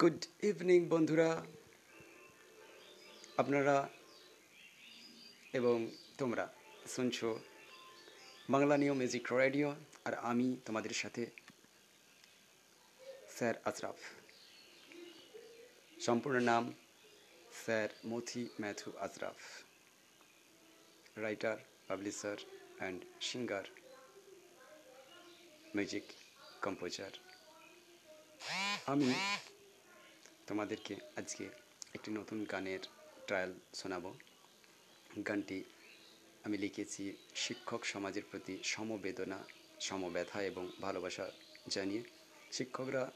Good evening বন্ধুরা। আপনারা এবং তোমরা শুনছো বাংলা নিউ মিউজিক রেডিও আর আমি তোমাদের সাথে স্যার আশরাফ। সম্পূর্ণ নাম sir Mathi Matthew Ashraf. Writer publisher and singer music composer আমি তোমাদেরকে আজকে একটি নতুন গানের ট্রায়াল শোনাবো। গানটি আমি লিখেছি, শিক্ষক সমাজের প্রতি সমবেদনা, সমব্যথা এবং ভালোবাসা জানিয়ে। শিক্ষকরা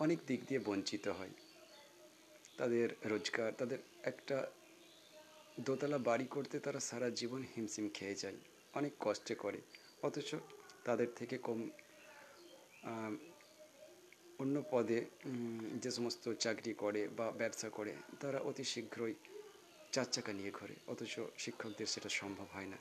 অনেক দিক দিয়ে বঞ্চিত হয়। তাদের রোজগার, তাদের একটা দোতলা বাড়ি করতে তারা সারা জীবন হিমশিম খেয়ে যায়, অনেক কষ্টে করে। অথচ তাদের থেকে কম অন্য পদে যে সমস্ত চাকরি করে বা ব্যবসা করে, তারা অতি শীঘ্রই চার চাকা নিয়ে ঘরে। অথচ শিক্ষকদের সেটা সম্ভব হয় না।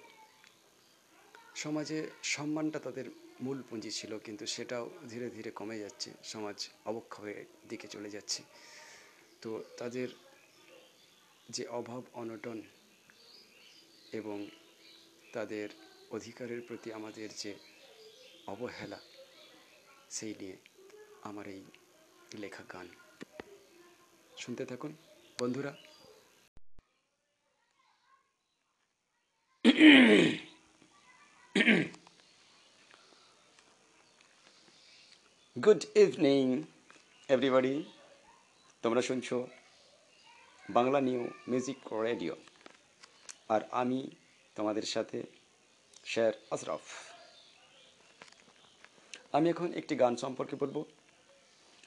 সমাজে সম্মানটা তাদের মূল পুঁজি ছিল, কিন্তু সেটাও ধীরে ধীরে কমে যাচ্ছে। সমাজ অবক্ষয়ের দিকে চলে যাচ্ছে। তো তাদের যে অভাব, অনটন এবং তাদের অধিকারের প্রতি আমাদের যে অবহেলা, সেই নিয়ে আমার এই লেখা গান। শুনতে থাকুন, বন্ধুরা। গুড ইভিনিং এভরিবাডি তোমরা শুনছো বাংলা নিউ মিউজিক রেডিও। আর আমি তোমাদের সাথে শের আশরাফ। আমি এখন একটি গান সম্পর্কে বলব।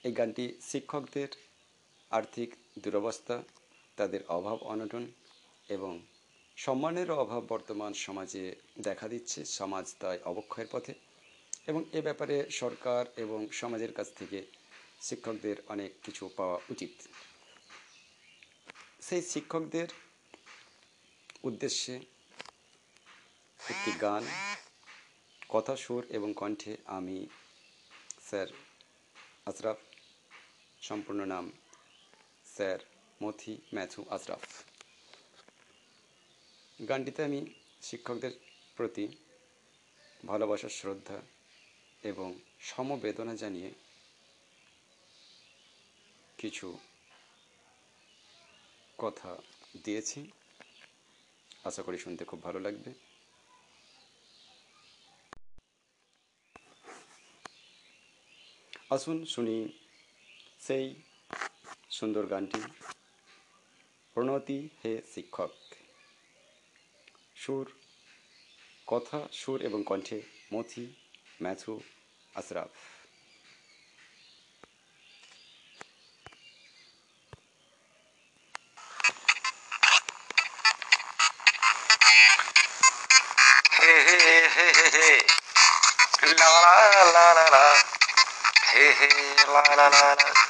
এই গানটি শিক্ষকদের আর্থিক দুরবস্থা, তাদের অভাব অনটন এবং সম্মানেরও অভাব বর্তমান সমাজে দেখা দিচ্ছে। সমাজ তাই অবক্ষয়ের পথে এবং এ ব্যাপারে সরকার এবং সমাজের কাছ থেকে শিক্ষকদের অনেক কিছু পাওয়া উচিত। সেই শিক্ষকদের উদ্দেশ্যে একটি গান, কথা সুর এবং কণ্ঠে আমি স্যার আশরাফ সম্পূর্ণ নাম স্যার মথি ম্যাথু আশরাফ। গানটিতে আমি শিক্ষকদের প্রতি ভালোবাসার শ্রদ্ধা এবং সমবেদনা জানিয়ে কিছু কথা দিয়েছি। আশা করি শুনতে খুব ভালো লাগবে। আসুন শুনি সেই সুন্দর গানটি। প্রণতি হে শিক্ষক। সুর, কথা, সুর এবং কণ্ঠে মথি, ম্যাথু, আশরাফ। হে হে হে হে হে লা লা লা লা লা। হে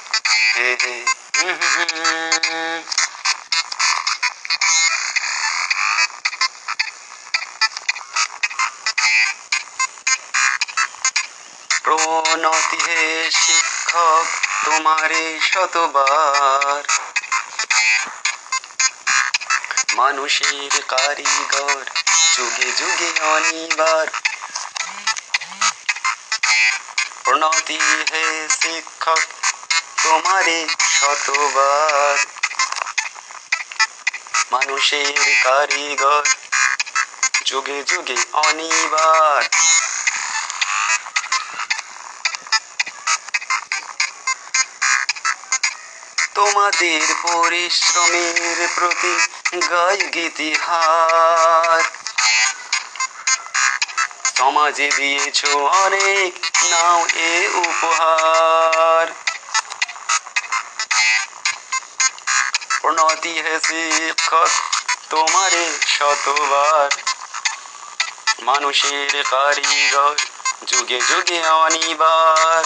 প্রণতি হে শিক্ষক তোমারে শতবার। মানুষের কারিগর যুগে যুগে অনিবার। প্রণতি হে শিক্ষক তোমারে শতবার। মানুষের কারিগর যুগে যুগে অনিবার। তোমাদের পরিশ্রমের প্রতি গায় গীতিহার সমাজে দিয়েছ অনেক, নাও এ উপহার। প্রণতি হে শিক্ষক তোমারে শতবার মানুষের কারিগর যুগে যুগে অনিবার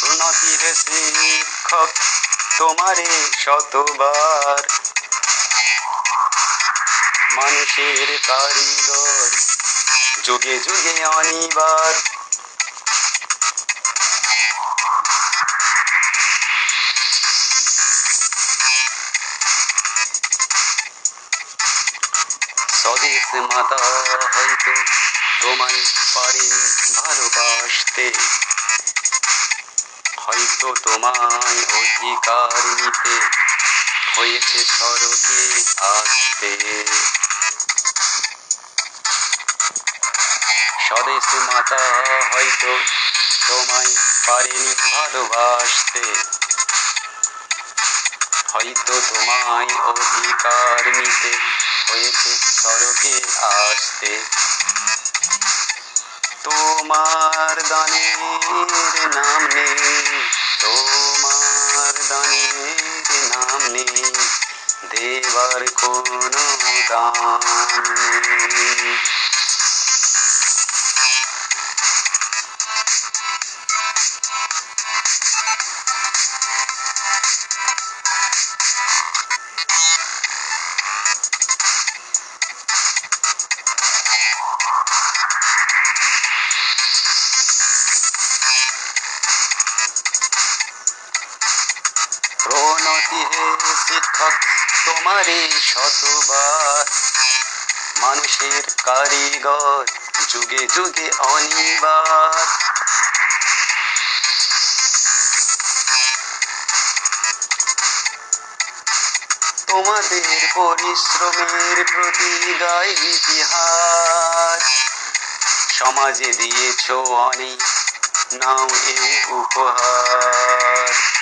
প্রণতি হে শিক্ষক তোমারে শতবার। মানুষের কারিগর যুগে যুগে অনিবার। স্বদেশ মাতা হয়তো তোমায় পারেনি ভালোবাসতে। হয়তো তোমায় অধিকার নিতে হয়েছে সড়কে আসতে। স্বদেশ মাতা হয়তো তোমায় পারেনি ভালোবাসতে। হয়তো তোমায় অধিকার নিতে হয়েছে সড়কে আসতে। তোমার দানের নাম নেই তোমার দানের নাম নেই দেবার কোনো দান তোমারে শতবার। মানুষের কারিগর, যুগে যুগে অনিবার। তোমাদের পরিশ্রমের প্রতি গায় ইতিহাস। সমাজে দিয়েছ অনেক, নাও এ উপহার।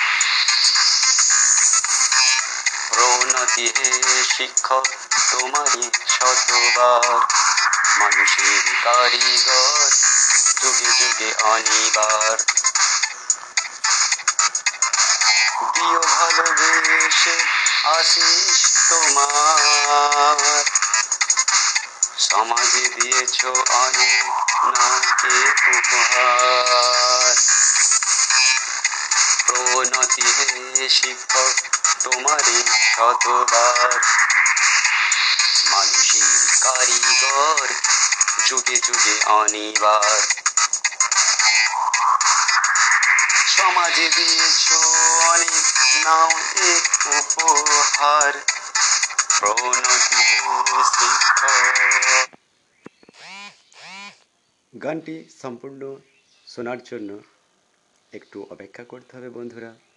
প্রণতি হে শিক্ষক, তোমারই শতবার মানুষের কারিগর, যুগে যুগে অনিবার। দিও ভালোবেসে আশিস তোমার। সমাজে দিয়েছ অনেক নাকে উপহার। প্রণতি হে শিক্ষক তোমারে শতবার মানুষের কারিগর, যুগে যুগে অনিবার। সমাজে দিয়েছ অনেক নাও এক উপহার, প্রণতি গানটি সম্পূর্ণ শোনার জন্য একটু অপেক্ষা করতে হবে বন্ধুরা।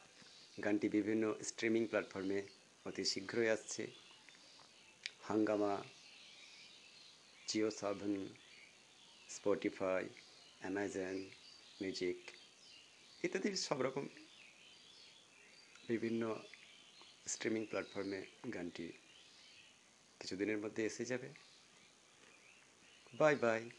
গানটি বিভিন্ন স্ট্রিমিং প্ল্যাটফর্মে অতি শীঘ্রই আসছে। Hungama Jio Saavn Spotify, Amazon music ইত্যাদি সব রকম বিভিন্ন স্ট্রিমিং প্ল্যাটফর্মে গানটি কিছুদিনের মধ্যে এসে যাবে। Bye bye